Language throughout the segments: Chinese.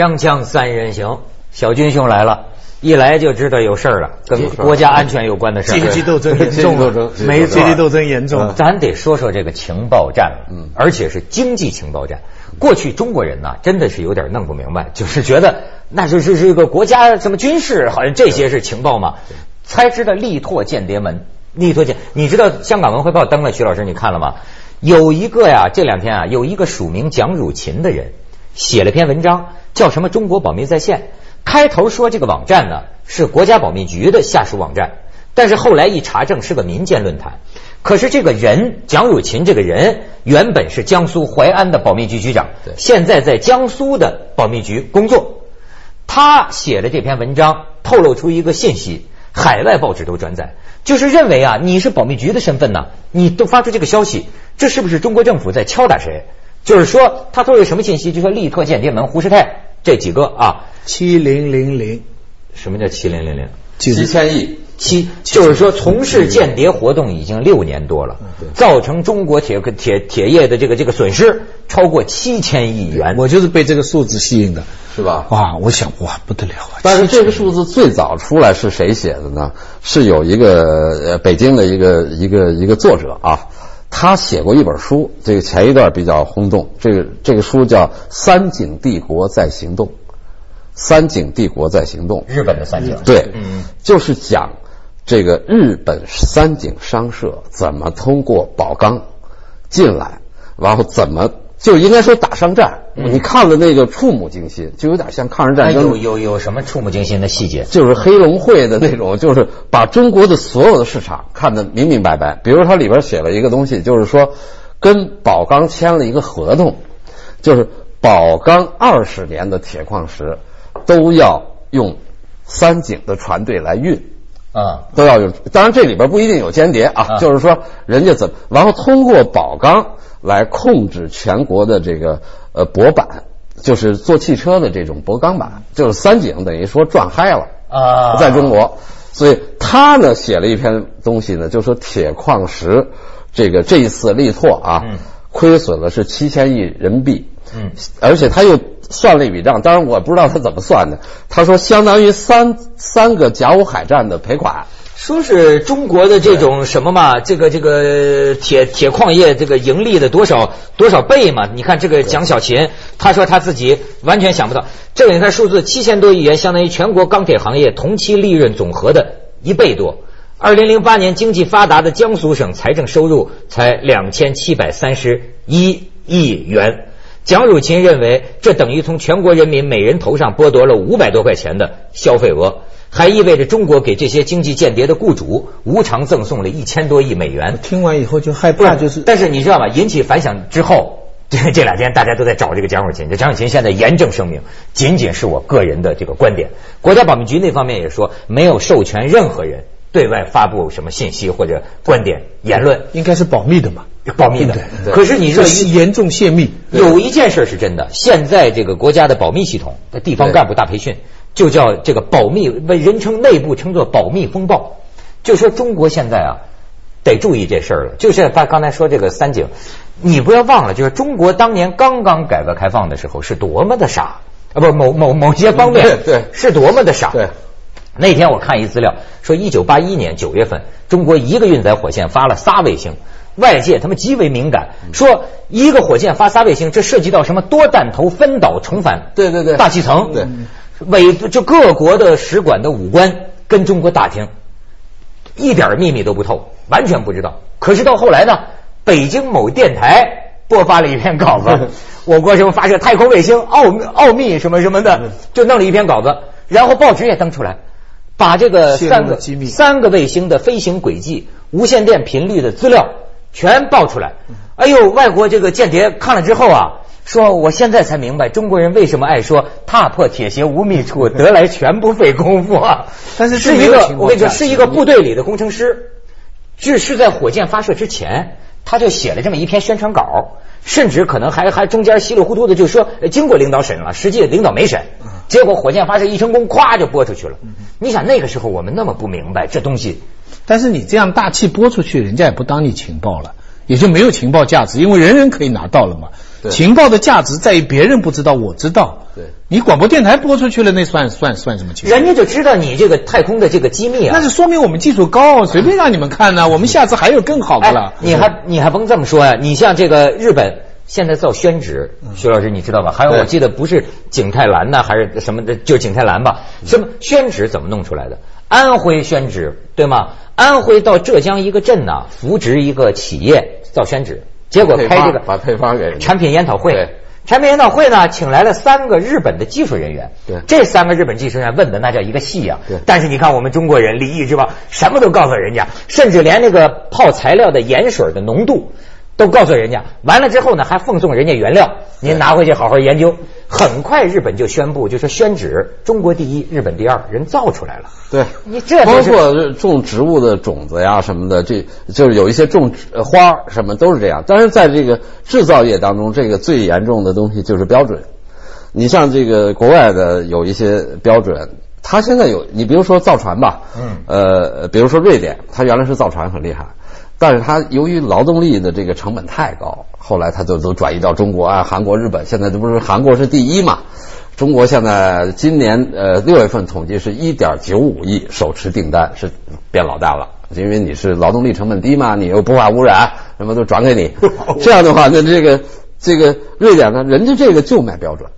锵锵三人行，小军兄来了，一来就知道有事儿了，跟国家安全有关的事儿。阶级斗争严重 了，没阶级斗争严重了。咱得说说这个情报战了，嗯而且是经济情报战。过去中国人呢，真的是有点弄不明白，就是觉得那就是这个国家什么军事，好像这些是情报嘛，才知道力拓间谍门。力拓间，你知道香港文汇报登了，徐老师你看了吗？有一个呀，这两天啊，有一个署名蒋汝勤的人写了篇文章，叫什么“中国保密在线”。开头说这个网站呢是国家保密局的下属网站，但是后来一查证是个民间论坛。可是这个人蒋汝勤这个人原本是江苏淮安的保密局局长，现在在江苏的保密局工作。他写的这篇文章透露出一个信息，海外报纸都转载，就是认为啊，你是保密局的身份呢，你都发出这个消息，这是不是中国政府在敲打谁？就是说，他透露什么信息？就说力拓间谍门、胡世泰这几个啊，七零零零，什么叫七零零零？七千亿，七，就是说从事间谍活动已经六年多了，嗯造成中国铁铁铁业的这个这个损失超过七千亿元。我就是被这个数字吸引的。是吧？哇，我想哇不得了啊！但是这个数字最早出来是谁写的呢？是有一个呃北京的一个一个一个作者啊，他写过一本书，这个前一段比较轰动。这个这个书叫《三井帝国在行动》，三井帝国在行动。日本的三井，对，嗯，就是讲这个日本三井商社怎么通过宝钢进来，然后怎么就应该说打商战。你看了那个触目惊心，就有点像抗日战争有有有什么触目惊心的细节？就是黑龙会的那种，就是把中国的所有的市场看得明明白白。比如它里边写了一个东西，就是说跟宝钢签了一个合同，就是宝钢二十年的铁矿石都要用三井的船队来运。啊，都要有，当然这里边不一定有间谍啊，啊。就是说人家怎么，然后通过宝钢来控制全国的这个呃薄板，就是做汽车的这种薄钢板，就是三井等于说赚嗨了啊。在中国，所以他呢写了一篇东西呢，就说铁矿石这个这一次力拓啊，嗯。亏损了是七千亿人民币，嗯，而且他又算了一笔账，当然我不知道他怎么算的。他说相当于三三个甲午海战的赔款。说是中国的这种什么嘛，这个这个铁铁矿业这个盈利的多少多少倍嘛？你看这个蒋小勤，他说他自己完全想不到，这个你看数字七千多亿元，相当于全国钢铁行业同期利润总和的一倍多。二零零八年经济发达的江苏省财政收入才两千七百三十一亿元。蒋汝琴认为，这等于从全国人民每人头上剥夺了五百多块钱的消费额，还意味着中国给这些经济间谍的雇主无偿赠送了一千多亿美元。听完以后就害怕，就是但是你知道吗？引起反响之后，这 这两天大家都在找这个蒋汝勤。这蒋汝勤现在严正声明，仅仅是我个人的这个观点。国家保密局那方面也说，没有授权任何人对外发布什么信息或者观点言论，应该是保密的嘛，保密的可是你这严重泄密。有一件事是真的，现在这个国家的保密系统的地方干部大培训，就叫这个保密，为人称内部称作保密风暴。就说中国现在啊，得注意这事儿了。就是他刚才说这个三井，你不要忘了，就是中国当年刚刚改革开放的时候是多么的傻啊，不某某某些方面对对是多么的傻。对，那天我看一资料说，一九八一年九月份，中国一个运载火箭发了仨卫星，外界他们极为敏感，说一个火箭发仨卫星，这涉及到什么多弹头分导重返对对对。大气层，对，委就各国的使馆的武官跟中国打听，一点秘密都不透，完全不知道。可是到后来呢，北京某电台播发了一篇稿子，我国什么发射太空卫星奥奥秘什么什么的，就弄了一篇稿子，然后报纸也登出来，把这个三个三个卫星的飞行轨迹、无线电频率的资料全爆出来。哎呦，外国这个间谍看了之后啊，说我现在才明白中国人为什么爱说踏破铁鞋无觅处，得来全不费工夫啊。但是是一个我跟你说，是一个部队里的工程师，这是在火箭发射之前，他就写了这么一篇宣传稿，甚至可能还还中间稀里糊涂的就说呃经过领导审了，实际领导没审，结果火箭发射一成功，咵就播出去了。你想那个时候我们那么不明白这东西，但是你这样大气播出去，人家也不当你情报了。也就没有情报价值，因为人人可以拿到了嘛。情报的价值在于别人不知道，我知道。对你广播电台播出去了，那算算算什么情报？人家就知道你这个太空的这个机密啊。那是说明我们技术高，随便让你们看呢、我们下次还有更好的了哎。你还你还甭这么说呀、你像这个日本现在造宣纸，徐老师你知道吧？还有我记得不是景泰蓝呐，还是什么的，就景泰蓝吧？什么宣纸怎么弄出来的？安徽宣纸对吗？安徽到浙江一个镇呢、扶植一个企业造宣纸，结果开这个把配方给产品研讨会。产品研讨会呢，请来了三个日本的技术人员。对这三个日本技术人员问的那叫一个细呀、对但是你看我们中国人礼义之邦，什么都告诉人家，甚至连那个泡材料的盐水的浓度都告诉人家。完了之后呢，还奉送人家原料，您拿回去好好研究。很快日本就宣布，就说宣纸中国第一，日本第二，人造出来了。对，你这包括种植物的种子呀什么的，这就是有一些种花什么都是这样。但是在这个制造业当中，这个最严重的东西就是标准。你像这个国外的有一些标准，它现在有，你比如说造船吧，嗯呃，比如说瑞典，它原来是造船很厉害，但是它由于劳动力的这个成本太高，后来它就都转移到中国啊、韩国、日本，现在这不是韩国是第一嘛？中国现在今年呃六月份统计是一点九五亿手持订单是变老大了，因为你是劳动力成本低嘛，你又不怕污染，什么都转给你，这样的话，那这个这个瑞典呢，人家这个就卖标准，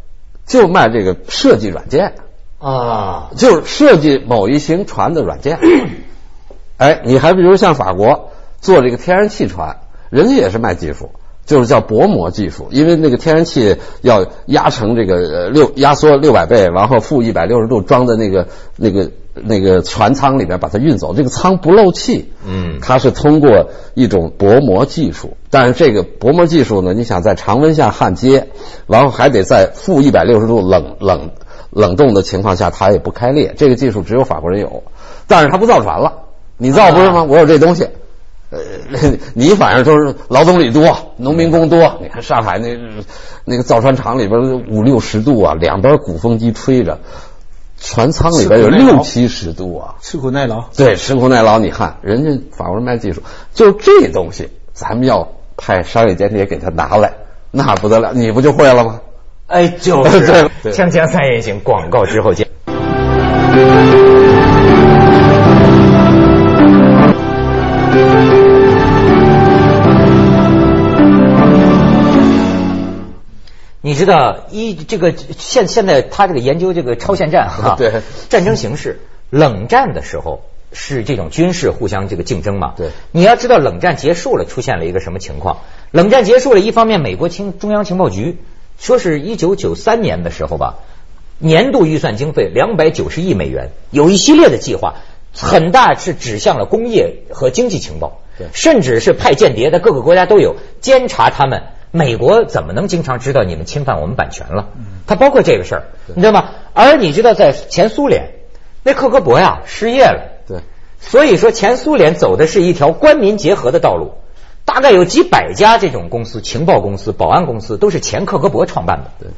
就卖这个设计软件，啊，就是设计某一型船的软件。哎，你还比如像法国做这个天然气船，人家也是卖技术，就是叫薄膜技术，因为那个天然气要压成这个呃六压缩六百倍，然后负一百六十度装在那个那个那个船舱里边把它运走，这个舱不漏气。嗯它是通过一种薄膜技术，但是这个薄膜技术呢，你想在常温下焊接，然后还得在负一百六十度冷冷冷冻的情况下，它也不开裂。这个技术只有法国人有，但是他不造船了，你造不是吗？我有这东西。呃，你反正都是劳动力多，农民工多。你看上海那那个造船厂里边五六十度啊，两边鼓风机吹着，船舱里边有六七十度啊。吃苦耐劳。对，吃苦耐劳，你看人家法国人卖技术，就这东西，咱们要派商业间谍给他拿来，那不得了，你不就会了吗？哎，就是 锵锵三人行，广告之后见。你知道一这个现现在他这个研究这个超限战哈，对战争形势，冷战的时候是这种军事互相这个竞争嘛，对你要知道冷战结束了出现了一个什么情况？冷战结束了，一方面美国情中央情报局说是一九九三年的时候吧，年度预算经费两百九十亿美元，有一系列的计划，很大是指向了工业和经济情报对，甚至是派间谍的各个国家都有监察他们。美国怎么能经常知道你们侵犯我们版权了？它包括这个事儿，你知道吗？而你知道，在前苏联，那克格勃呀失业了，对，所以说前苏联走的是一条官民结合的道路，大概有几百家这种公司，情报公司、保安公司都是前克格勃创办的。对，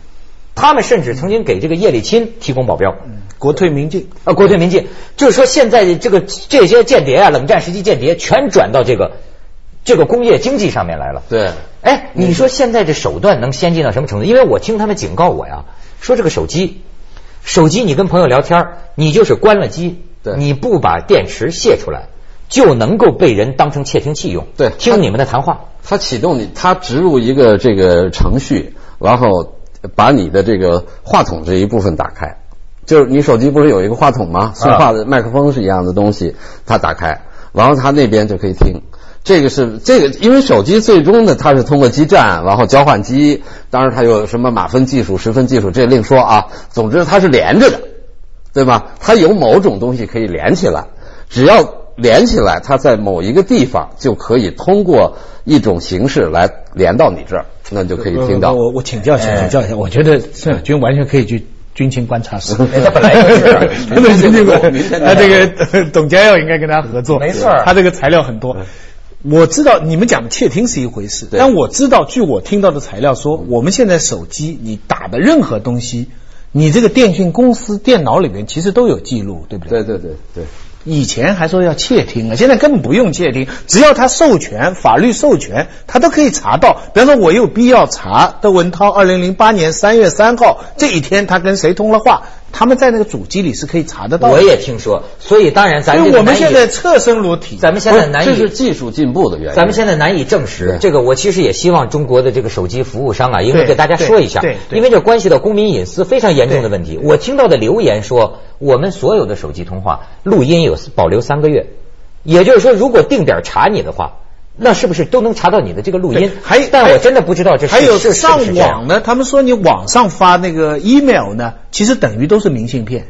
他们甚至曾经给这个叶利钦提供保镖。国退民进，啊，国退民进，就是说现在这个这些间谍啊，冷战时期间谍全转到这个这个工业经济上面来了。对，哎，你说现在这手段能先进到什么程度？因为我听他们警告我呀，说这个手机，手机你跟朋友聊天，你就是关了机，对你不把电池卸出来，就能够被人当成窃听器用。对听你们的谈话。它启动你，它植入一个这个程序，然后把你的这个话筒这一部分打开，就是你手机不是有一个话筒吗？送话的麦克风是一样的东西，它打开，然后它那边就可以听。这个是这个，因为手机最终呢，它是通过基站，然后交换机，当然它有什么马分技术、十分技术，这另说啊。总之它是连着的，对吧？它有某种东西可以连起来，只要连起来，它在某一个地方就可以通过一种形式来连到你这儿，那就可以听到。我我请教一下，哎请教一下，我觉得孙亚军完全可以去军情观察室。他本来就是 真的是这个明天，他这个董家耀应该跟他合作，没错儿他这个材料很多。我知道你们讲的窃听是一回事，但我知道，据我听到的材料说，我们现在手机你打的任何东西，你这个电信公司电脑里面其实都有记录，对不对？对对对对，以前还说要窃听啊，现在根本不用窃听，只要他授权，法律授权，他都可以查到。比方说，我有必要查窦文涛二零零八年三月三号这一天他跟谁通了话，他们在那个主机里是可以查得到的。我也听说，所以当然咱因为我们现在侧身裸体，咱们现在难以这是。技术进步的原因。咱们现在难以证实这个，我其实也希望中国的这个手机服务商啊，应该给大家说一下对对，对因为这关系到公民隐私非常严重的问题。我听到的留言说，我们所有的手机通话录音有保留三个月，也就是说，如果定点查你的话，那是不是都能查到你的这个录音？还但我真的不知道这是还有上网呢，他们说你网上发那个 email 呢，其实等于都是明信片。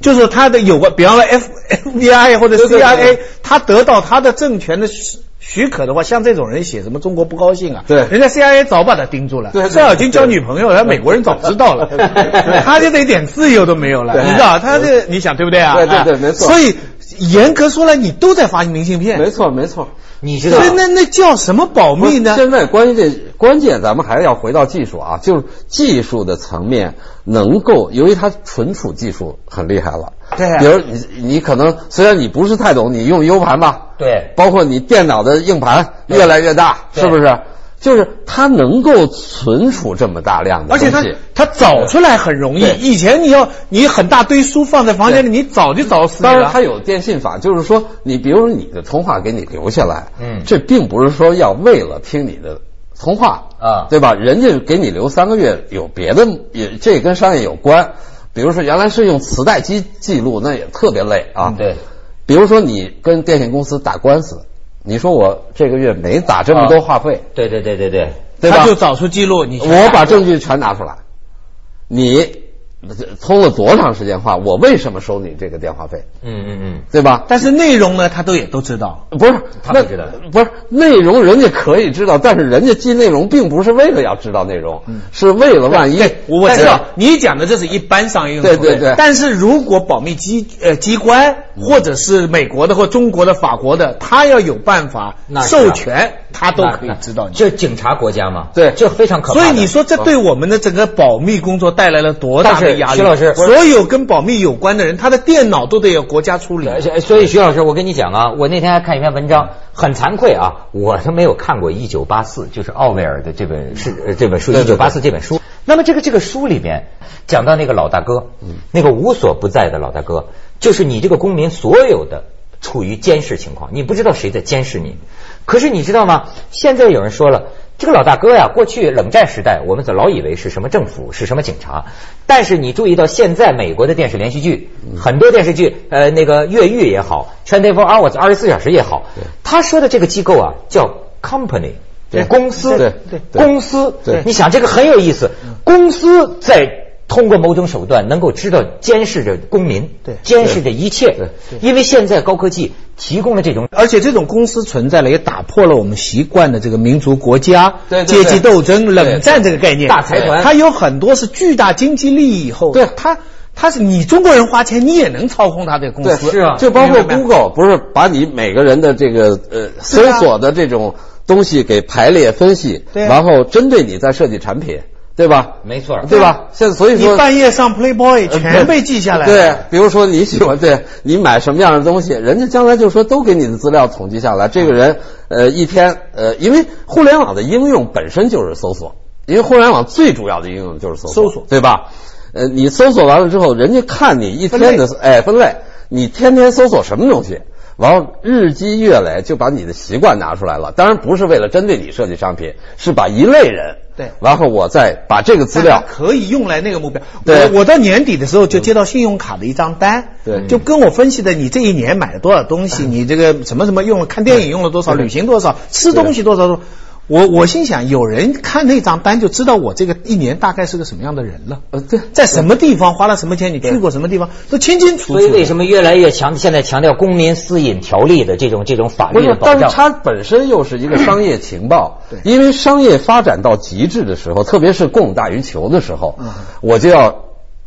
就是他的有个，比方说 F FBI 或者 CIA，他得到他的政权的许许可的话，像这种人写什么中国不高兴啊？对人家 CIA 早把他盯住了。对对塞尔金交女朋友，人家美国人早知道了，他就得一点自由都没有了，你知道？他这你想对不对啊？对对对啊没错所以严格说来，你都在发明信片，没错没错。你知道那那那叫什么保密呢？现在关键关键，咱们还是要回到技术啊，就是技术的层面能够，由于它存储技术很厉害了。对啊比如你你可能虽然你不是太懂，你用 U 盘吧，对包括你电脑的硬盘越来越大，是不是？就是它能够存储这么大量的而且它东西它找出来很容易，以前你要你很大堆书放在房间里，你早就找死了。当然，它有电信法，就是说，你比如说你的通话给你留下来，嗯这并不是说要为了听你的通话啊对吧？人家给你留三个月，有别的，也这跟商业有关。比如说，原来是用磁带机记录，那也特别累啊。嗯对。比如说，你跟电信公司打官司，你说我这个月没打这么多话费，对对对对对，对吧？他？就找出记录，你我把证据全拿出来，你通了多长时间话，我为什么收你这个电话费，嗯嗯嗯，对吧？但是内容呢，他都也都知道。不是，他不知道不是内容，人家可以知道，但是人家记内容并不是为了要知道内容，是为了万一。对，我我知道你讲的这是一般商业用途。对对对但是如果保密机呃机关或者是美国的或中国的、法国的，他要有办法授权，他都可以知道你。这警察国家嘛，对这非常可怕。所以你说这对我们的整个保密工作带来了多大但是的压力？徐老师所有跟保密有关的人，他的电脑都得由国家处理。呃所以徐老师，我跟你讲啊，我那天还看一篇文章，很惭愧啊，我都没有看过《一九八四》，就是奥威尔的这本是呃这本书《一九八四》这本书。那么这个这个书里面讲到那个老大哥，那个无所不在的老大哥，就是你这个公民所有的处于监视情况，你不知道谁在监视你。可是你知道吗？现在有人说了。这个老大哥呀，过去冷战时代，我们老以为是什么政府，是什么警察。但是你注意到现在美国的电视连续剧，很多电视剧，呃，那个越狱也好，twenty four hours 二十四小时也好，他说的这个机构啊叫 company，公司，公司，你想这个很有意思，公司在。通过某种手段，能够知道监视着公民，对。监视着一切，因为现在高科技提供了这种而且这种公司存在了，也打破了我们习惯的这个民族国家、对对对。阶级斗争、冷战这个概念。大财团。它有很多是巨大经济利益以后，对。它它是你中国人花钱，你也能操控它这个公，司。是啊。就包括 Google 不是把你每个人的这个呃搜索的这种东西给排列分析，对啊。然后针对你再设计产品，对吧？没错对吧？现在所以说你说半夜上 Playboy 呃全被记下来了。对，比如说你喜欢对你买什么样的东西，人家将来就说都给你的资料统计下来，这个人呃一天呃，因为互联网的应用本身就是搜索，因为互联网最主要的应用就是搜索，搜索对吧？呃，你搜索完了之后，人家看你一天的哎分类，你天天搜索什么东西。然后日积月累就把你的习惯拿出来了，当然不是为了针对你设计商品，是把一类人对。然后我再把这个资料可以用来那个目标。对。我我到年底的时候就接到信用卡的一张单，对。就跟我分析的你这一年买了多少东西，你这个什么什么用了，看电影用了多少，旅行多少，吃东西多少多少。我我心想，有人看那张单就知道我这个一年大概是个什么样的人了。呃对在什么地方花了什么钱，你去过什么地方，都清清楚楚。所以为什么越来越强？现在强调公民私隐条例的这种这种法律的，保障。但是它本身又是一个商业情报对，因为商业发展到极致的时候，特别是供大于求的时候，我就要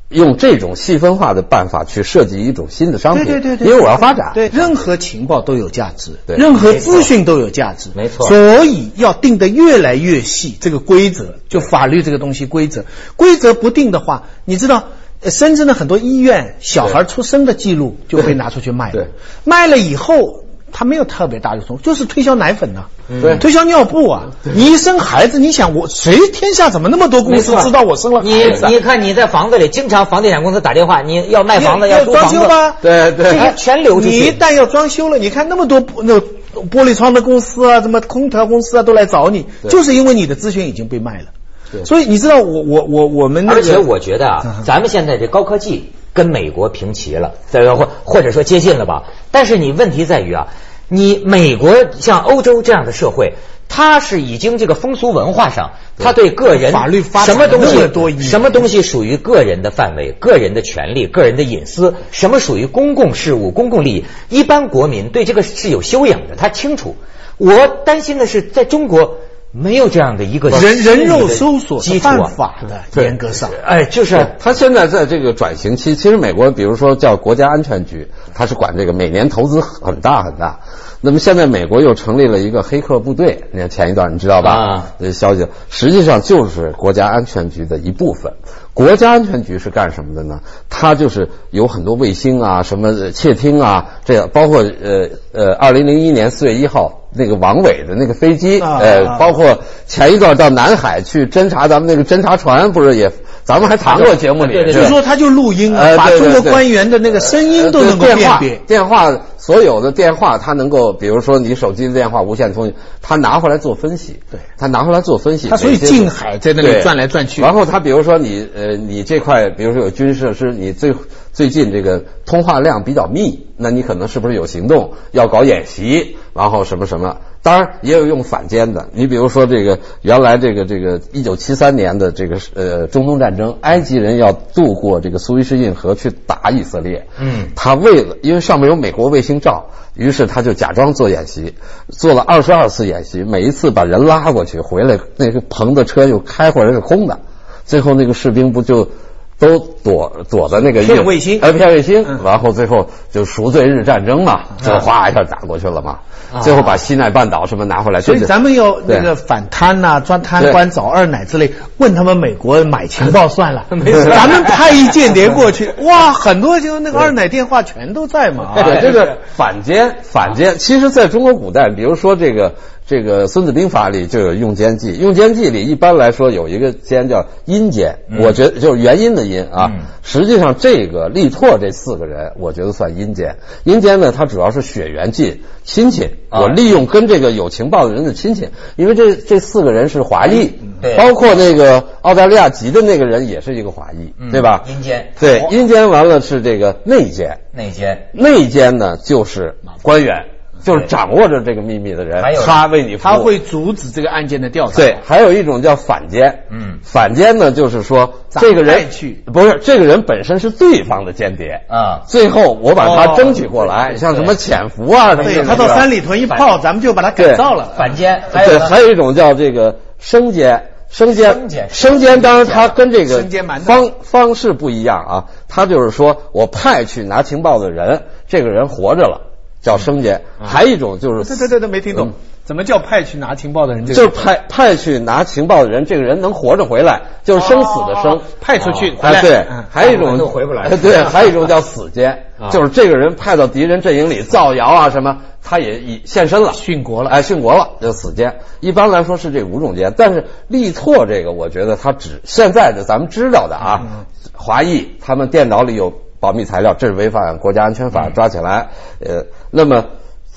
用这种细分化的办法去设计一种新的商品，对对对对，因为我要发展，对，任何情报都有价值，对任何资讯都有价值，没错所以要定得越来越细，这个规则就法律这个东西规则，规则不定的话，你知道。深圳的很多医院小孩出生的记录就被拿出去卖了对，卖了以后。它没有特别大的冲突，就是推销奶粉呐、对推销尿布啊。你一生孩子，你想我谁天下怎么那么多公司知道我生了你孩子啊？你看你在房子里，经常房地产公司打电话，你要卖房子要装修吗？对对这些全流出去。你一旦要装修了，你看那么多那玻璃窗的公司啊，什么空调公司啊，都来找你，就是因为你的咨询已经被卖了。对所以你知道我我我我们那个而且我觉得啊，咱们现在这高科技跟美国平齐了，再或或者说接近了吧。但是你问题在于啊，你美国像欧洲这样的社会。它是已经这个风俗文化上，它对个人法律发展什么东西，什么东西属于个人的范围、个人的权利、个人的隐私，什么属于公共事务、公共利益，一般国民对这个是有修养的，他清楚。我担心的是，在中国没有这样的一个人人肉搜索犯法的，对严格上。哎，就是他现在在这个转型期，其实美国比如说叫国家安全局，他是管这个，每年投资很大很大。那么现在美国又成立了一个黑客部队，你看前一段你知道吧？啊，这消息实际上就是国家安全局的一部分。国家安全局是干什么的呢？它就是有很多卫星啊，什么窃听啊，这样包括呃呃，二零零一年四月一号那个王伟的那个飞机，啊呃啊，包括前一段到南海去侦察咱们那个侦察船，不是也咱们还谈过节目里，对对对就说他就录音把中国官员的那个声音都能够辨别。电话所有的电话，他能够，比如说你手机的电话无线通讯，他拿回来做分析，对他拿回来做分析。他所以近海在那里转来转去然后他比如说你呃你这块，比如说有军事设施，你最最近这个通话量比较密，那你可能是不是有行动要搞演习，然后什么什么？当然也有用反间的，你比如说这个原来这个这个一九七三年的这个呃中东战争，埃及人要渡过这个苏伊士运河去打以色列，嗯。他为了因为上面有美国卫星照，于是他就假装做演习，做了二十二次演习，每一次把人拉过去，回来那个棚的车又开回来是空的，最后那个士兵不就都躲躲在那个骗卫星。哎骗卫星，嗯。然后最后就赎罪日战争嘛，就哗一下打过去了嘛，啊。最后把西奈半岛什么拿回来，所以咱们要那个反贪呐、抓贪官、找二奶之类，问他们美国买情报算了，没事。咱们派一间谍过去，哇，很多就那个二奶电话全都在嘛。对，哎这个反间反间，其实在中国古代，比如说这个这个《孙子兵法》里就有用奸计，用奸计里一般来说有一个奸叫阴奸，我觉得就是原因的阴啊。嗯实际上这个力拓这四个人，我觉得算阴间。阴间呢，他主要是血缘近亲戚，啊我利用跟这个有情报的人的亲戚，因为这这四个人是华裔，对包括那个澳大利亚籍的那个人也是一个华裔，嗯对吧？阴间对，阴间完了是这个内奸。内奸，内奸呢，就是官员，就是掌握着这个秘密的人，他为你服务。他会阻止这个案件的调查。对，还有一种叫反间。嗯反间呢，就是说这个人不是这个人本身是对方的间谍啊最后我把他哦争取过来，像什么潜伏啊什么的。对他到三里屯一泡，咱们就把他改造了。反间，还有对，还有一种叫这个生奸。生煎生煎，当然他跟这个方方式不一样啊。他就是说我派去拿情报的人，这个人活着了，叫生奸。还有一种就是对对对对，没听懂嗯，怎么叫派去拿情报的人？就是派派去拿情报的人，这个人能活着回来，就是生死的生哦。派出去回哎，来。对嗯，还有一种都回不来哎对，还有一种叫死奸啊，就是这个人派到敌人阵营里造谣啊什么，他也已现身了，殉国了哎，殉国了，就死奸。一般来说是这五种奸，但是力拓这个，我觉得他只现在的咱们知道的啊，嗯华裔他们电脑里有保密材料，这是违反国家安全嗯法，抓起来。呃，那么。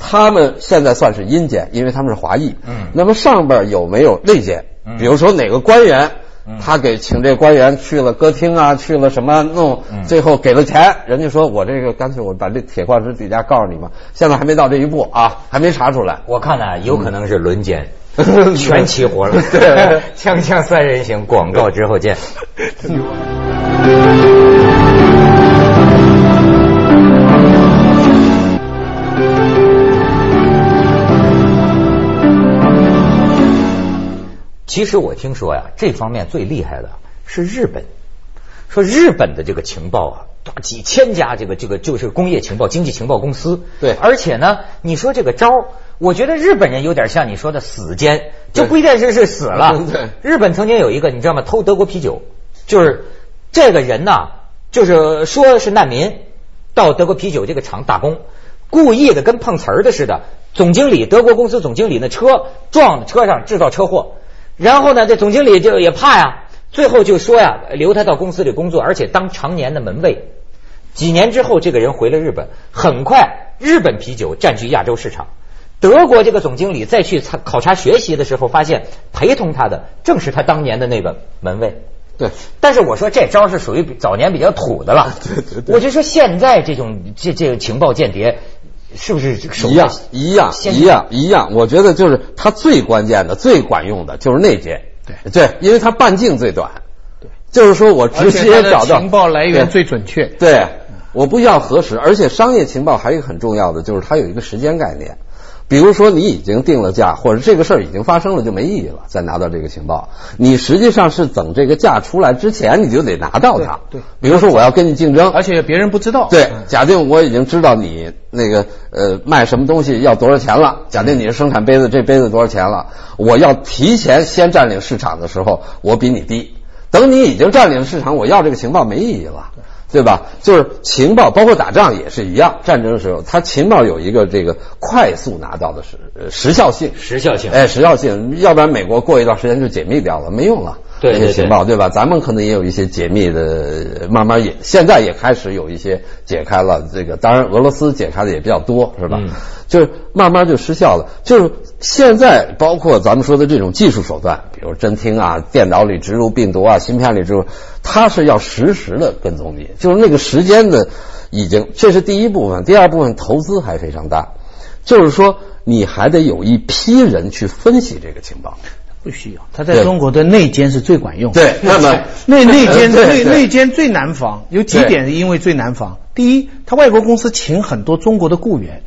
他们现在算是阴间，因为他们是华裔。嗯那么上边有没有内奸？嗯比如说哪个官员嗯，他给请这官员去了歌厅啊，去了什么弄嗯，最后给了钱，人家说我这个干脆我把这铁矿石底价告诉你嘛，现在还没到这一步啊，还没查出来。我看呢，有可能是轮奸，嗯全齐活了。对 锵锵三人行，广告之后见。其实我听说呀，这方面最厉害的是日本。说日本的这个情报啊，几千家这个这个就是工业情报、经济情报公司。对而且呢，你说这个招儿，我觉得日本人有点像你说的死奸，就不一定是是死了。对日本曾经有一个你知道吗？偷德国啤酒，就是这个人呐，就是说是难民到德国啤酒这个厂打工，故意的跟碰瓷儿的似的。总经理，德国公司总经理那车撞车上制造车祸，然后呢，这总经理就也怕呀，最后就说呀，留他到公司里工作，而且当常年的门卫。几年之后，这个人回了日本，很快日本啤酒占据亚洲市场。德国这个总经理再去考考察学习的时候，发现陪同他的正是他当年的那个门卫。对，但是我说这招是属于早年比较土的了。对对对我就说现在这种这这种情报间谍，是不是手一样一样一样一样，我觉得就是它最关键的、最管用的就是内奸。对对，因为它半径最短。对，就是说我直接找到情报来源最准确。对，我不需要核实，而且商业情报还有一个很重要的，就是它有一个时间概念。比如说，你已经定了价，或者这个事儿已经发生了，就没意义了。再拿到这个情报，你实际上是等这个价出来之前，你就得拿到它。对对比如说我要跟你竞争，而且别人不知道。对，假定我已经知道你那个呃卖什么东西要多少钱了，假定你是生产杯子，这杯子多少钱了，我要提前先占领市场的时候，我比你低。等你已经占领市场，我要这个情报没意义了。对吧？就是情报，包括打仗也是一样，战争的时候，它情报有一个这个快速拿到的时呃时效性，时效性哎，时效性，要不然美国过一段时间就解密掉了，没用了。这些情报对吧？咱们可能也有一些解密的，慢慢也现在也开始有一些解开了。这个当然俄罗斯解开的也比较多，是吧？嗯就是慢慢就失效了。就是现在包括咱们说的这种技术手段，比如侦听啊、电脑里植入病毒啊、芯片里植入，它是要实时的跟踪你，就是那个时间的已经，这是第一部分。第二部分投资还非常大，就是说你还得有一批人去分析这个情报。不需要，他在中国的内奸是最管用。对那么 内 内奸对内内奸最难防，有几对点因为最难防。第一，他外国公司请很多中国的雇员，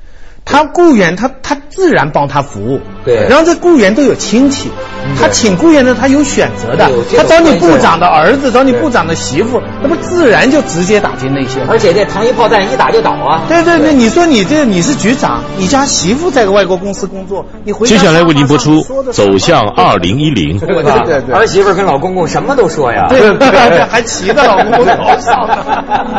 他雇员他他自然帮他服务。对然后这雇员都有亲戚，他请雇员呢，他有选择的他找你部长的儿子，找你部长的媳妇，那不自然就直接打进内线。而且这糖衣炮弹一打就倒啊。对对对，你说你这你是局长，你家媳妇在个外国公司工作，你回家接下来为您播出《走向二零一零》。对吧？对对儿媳妇跟老公公什么都说呀。对对，还骑着老公头上。